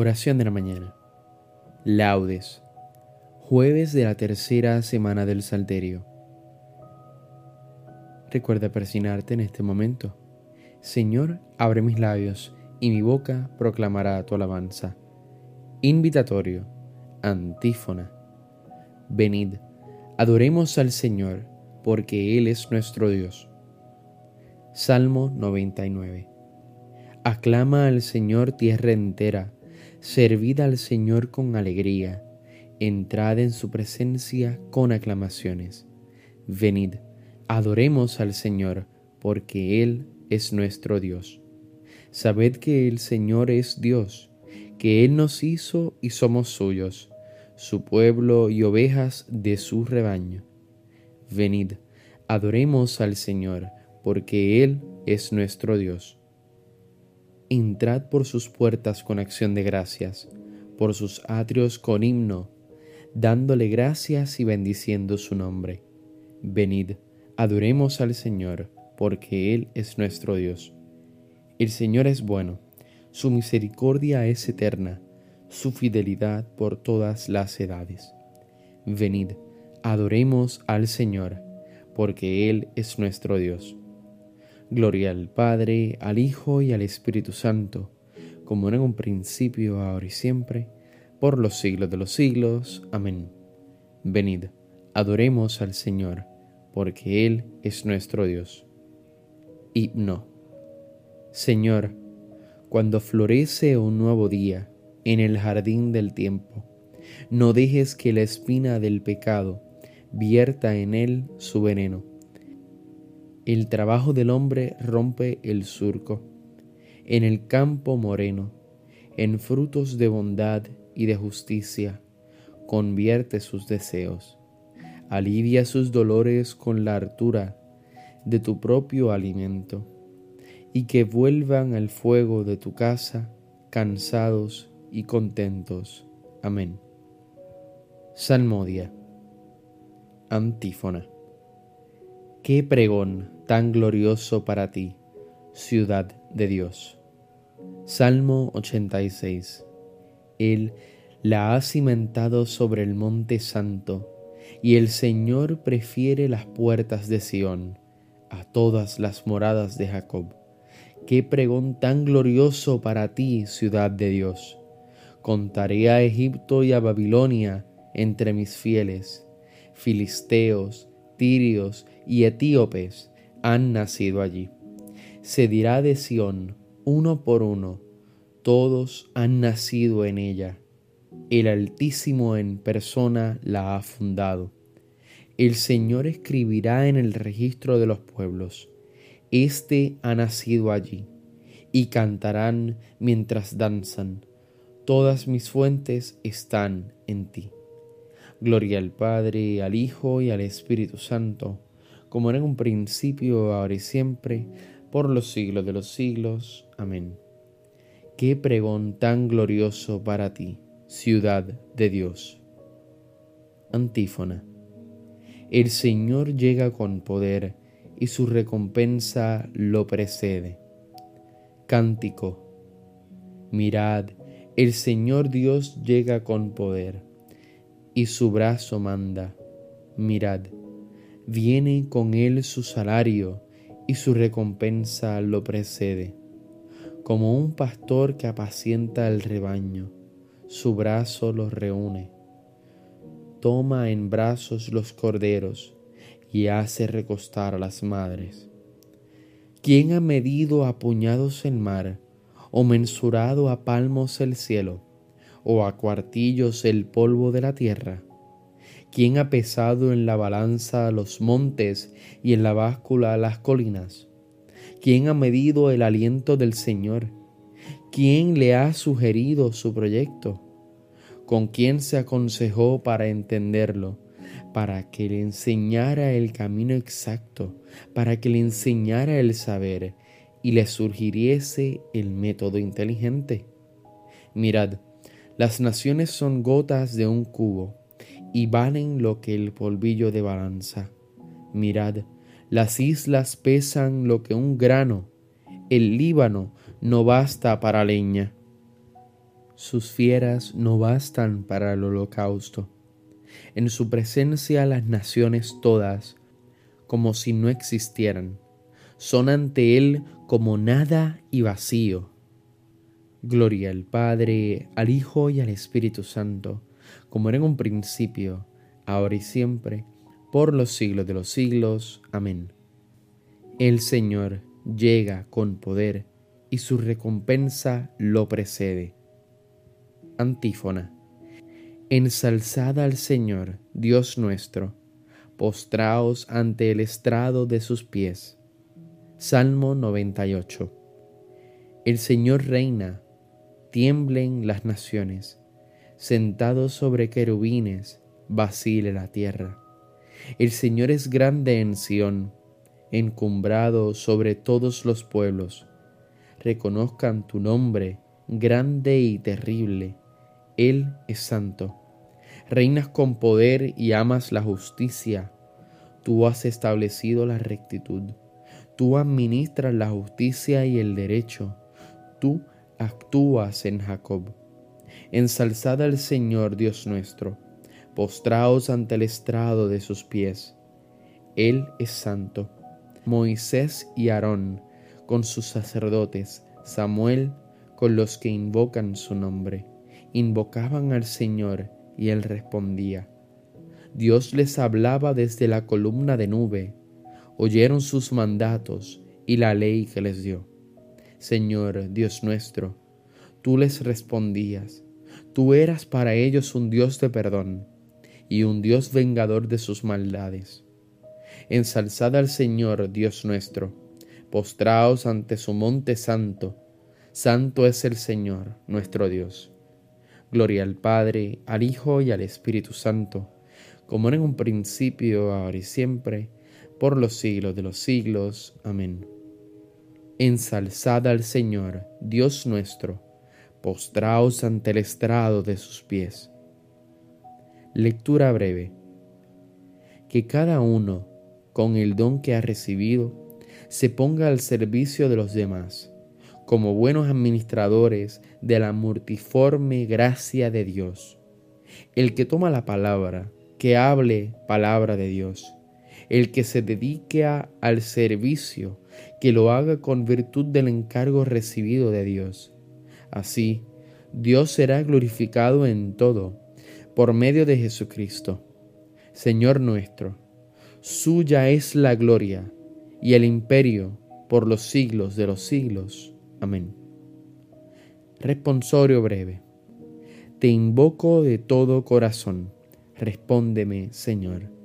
Oración de la mañana. Laudes. Jueves de la tercera semana del Salterio. Recuerda persignarte en este momento. Señor, abre mis labios y mi boca proclamará tu alabanza. Invitatorio. Antífona. Venid, adoremos al Señor, porque Él es nuestro Dios. Salmo 99. Aclama al Señor tierra entera servid al Señor con alegría, entrad en su presencia con aclamaciones. Venid, adoremos al Señor, porque Él es nuestro Dios. Sabed que el Señor es Dios, que Él nos hizo y somos suyos, su pueblo y ovejas de su rebaño. Venid, adoremos al Señor, porque Él es nuestro Dios entrad por sus puertas con acción de gracias, por sus atrios con himno, dándole gracias y bendiciendo su nombre. Venid, adoremos al Señor, porque Él es nuestro Dios. El Señor es bueno, su misericordia es eterna, su fidelidad por todas las edades. Venid, adoremos al Señor, porque Él es nuestro Dios. Gloria al Padre, al Hijo y al Espíritu Santo, como era en un principio, ahora y siempre, por los siglos de los siglos. Amén. Venid, adoremos al Señor, porque Él es nuestro Dios. Himno. Señor, cuando florece un nuevo día en el jardín del tiempo, no dejes que la espina del pecado vierta en él su veneno el trabajo del hombre rompe el surco. En el campo moreno, en frutos de bondad y de justicia, convierte sus deseos. Alivia sus dolores con la hartura de tu propio alimento, y que vuelvan al fuego de tu casa, cansados y contentos. Amén. Salmodia. Antífona. Qué pregón tan glorioso para ti, ciudad de Dios. Salmo 86. Él la ha cimentado sobre el monte santo, y el Señor prefiere las puertas de Sión a todas las moradas de Jacob. Qué pregón tan glorioso para ti, ciudad de Dios. Contaré a Egipto y a Babilonia entre mis fieles, filisteos, tirios y etíopes han nacido allí. Se dirá de Sión, uno por uno, todos han nacido en ella. El Altísimo en persona la ha fundado. El Señor escribirá en el registro de los pueblos, Este ha nacido allí, y cantarán mientras danzan, todas mis fuentes están en ti. Gloria al Padre, al Hijo y al Espíritu Santo como era en un principio, ahora y siempre, por los siglos de los siglos. Amén. Qué pregón tan glorioso para ti, ciudad de Dios. Antífona. El Señor llega con poder y su recompensa lo precede. Cántico. Mirad, el Señor Dios llega con poder y su brazo manda. Mirad viene con él su salario y su recompensa lo precede. Como un pastor que apacienta el rebaño, su brazo los reúne. Toma en brazos los corderos y hace recostar a las madres. ¿Quién ha medido a puñados el mar, o mensurado a palmos el cielo, o a cuartillos el polvo de la tierra? ¿Quién ha pesado en la balanza los montes y en la báscula las colinas? ¿Quién ha medido el aliento del Señor? ¿Quién le ha sugerido su proyecto? ¿Con quién se aconsejó para entenderlo? Para que le enseñara el camino exacto, para que le enseñara el saber y le surgiriese el método inteligente. Mirad, las naciones son gotas de un cubo y valen lo que el polvillo de balanza. Mirad, las islas pesan lo que un grano, el Líbano no basta para leña. sus fieras no bastan para el holocausto. En su presencia las naciones todas, como si no existieran, son ante él como nada y vacío. Gloria al Padre, al Hijo y al Espíritu Santo, como era en un principio, ahora y siempre, por los siglos de los siglos. Amén. El Señor llega con poder y su recompensa lo precede. Antífona. Ensalzad al Señor, Dios nuestro, postraos ante el estrado de sus pies. Salmo 98. El Señor reina, tiemblen las naciones, sentado sobre querubines, vacile la tierra. El Señor es grande en Sión, encumbrado sobre todos los pueblos. Reconozcan tu nombre, grande y terrible. Él es santo. Reinas con poder y amas la justicia. Tú has establecido la rectitud. Tú administras la justicia y el derecho. Tú actúas en Jacob. Ensalzad al Señor Dios nuestro postraos ante el estrado de sus pies. Él es santo. Moisés y Aarón con sus sacerdotes, Samuel con los que invocan su nombre, invocaban al Señor y él respondía. Dios les hablaba desde la columna de nube, oyeron sus mandatos y la ley que les dio. Señor Dios nuestro, tú les respondías, tú eras para ellos un Dios de perdón y un Dios vengador de sus maldades. Ensalzad al Señor, Dios nuestro, postraos ante su monte santo, santo es el Señor, nuestro Dios. Gloria al Padre, al Hijo y al Espíritu Santo, como en un principio, ahora y siempre, por los siglos de los siglos. Amén. Ensalzad al Señor, Dios nuestro, postraos ante el estrado de sus pies Lectura breve. Que cada uno, con el don que ha recibido, se ponga al servicio de los demás, como buenos administradores de la multiforme gracia de Dios. El que toma la palabra, que hable palabra de Dios. El que se dedique al servicio, que lo haga con virtud del encargo recibido de Dios. Así, Dios será glorificado en todo por medio de Jesucristo, Señor nuestro. Suya es la gloria y el imperio por los siglos de los siglos. Amén. Responsorio breve. Te invoco de todo corazón. Respóndeme, Señor.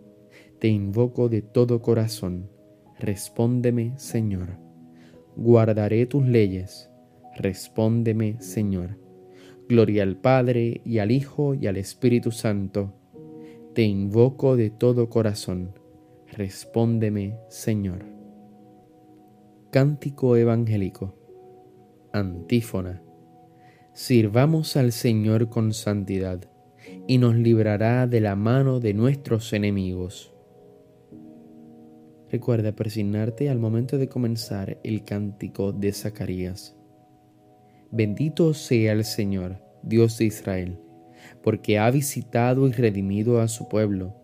Te invoco de todo corazón. Respóndeme, Señor. Guardaré tus leyes. Respóndeme, Señor. Gloria al Padre y al Hijo y al Espíritu Santo. Te invoco de todo corazón. Respóndeme, Señor. Cántico Evangélico. Antífona. Sirvamos al Señor con santidad, y nos librará de la mano de nuestros enemigos. Recuerda persignarte al momento de comenzar el cántico de Zacarías. Bendito sea el Señor, Dios de Israel, porque ha visitado y redimido a su pueblo,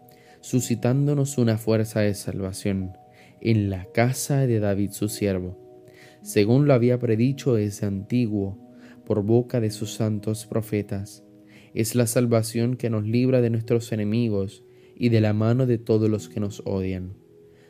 suscitándonos una fuerza de salvación en la casa de David su siervo, según lo había predicho desde antiguo por boca de sus santos profetas. Es la salvación que nos libra de nuestros enemigos y de la mano de todos los que nos odian.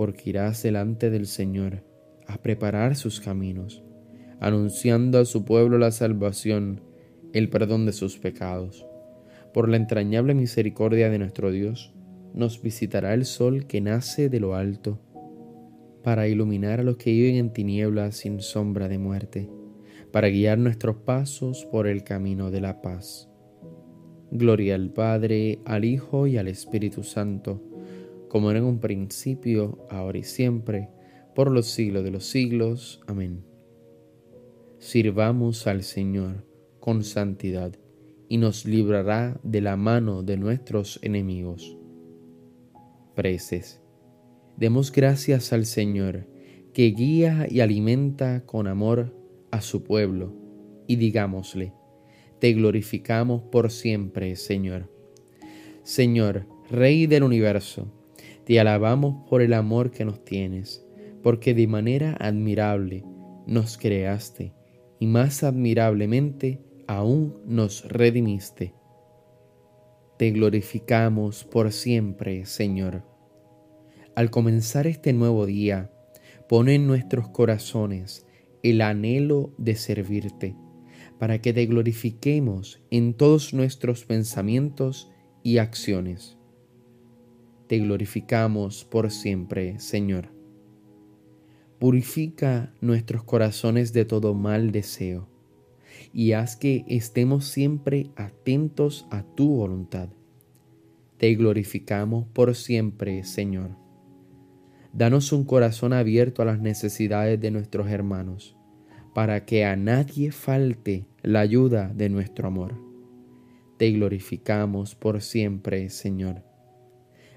porque irás delante del Señor a preparar sus caminos anunciando a su pueblo la salvación, el perdón de sus pecados. Por la entrañable misericordia de nuestro Dios, nos visitará el sol que nace de lo alto, para iluminar a los que viven en tinieblas sin sombra de muerte, para guiar nuestros pasos por el camino de la paz. Gloria al Padre, al Hijo y al Espíritu Santo, como era en un principio, ahora y siempre, por los siglos de los siglos. Amén. Sirvamos al Señor con santidad, y nos librará de la mano de nuestros enemigos. Preces. Demos gracias al Señor, que guía y alimenta con amor a su pueblo, y digámosle, te glorificamos por siempre, Señor. Señor, Rey del universo, te alabamos por el amor que nos tienes, porque de manera admirable nos creaste y más admirablemente aún nos redimiste. Te glorificamos por siempre, Señor. Al comenzar este nuevo día, pone en nuestros corazones el anhelo de servirte para que te glorifiquemos en todos nuestros pensamientos y acciones. Te glorificamos por siempre, Señor. Purifica nuestros corazones de todo mal deseo y haz que estemos siempre atentos a tu voluntad. Te glorificamos por siempre, Señor. Danos un corazón abierto a las necesidades de nuestros hermanos para que a nadie falte la ayuda de nuestro amor. Te glorificamos por siempre, Señor.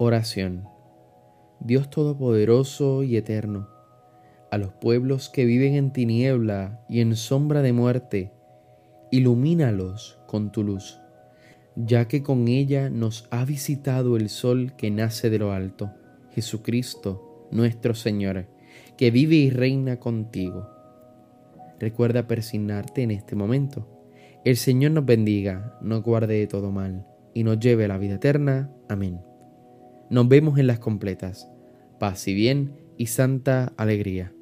Oración. Dios Todopoderoso y Eterno, a los pueblos que viven en tiniebla y en sombra de muerte, ilumínalos con tu luz, ya que con ella nos ha visitado el sol que nace de lo alto, Jesucristo, nuestro Señor que vive y reina contigo. Recuerda persignarte en este momento. El Señor nos bendiga, nos guarde de todo mal y nos lleve a la vida eterna. Amén. Nos vemos en las completas. Paz y bien y santa alegría.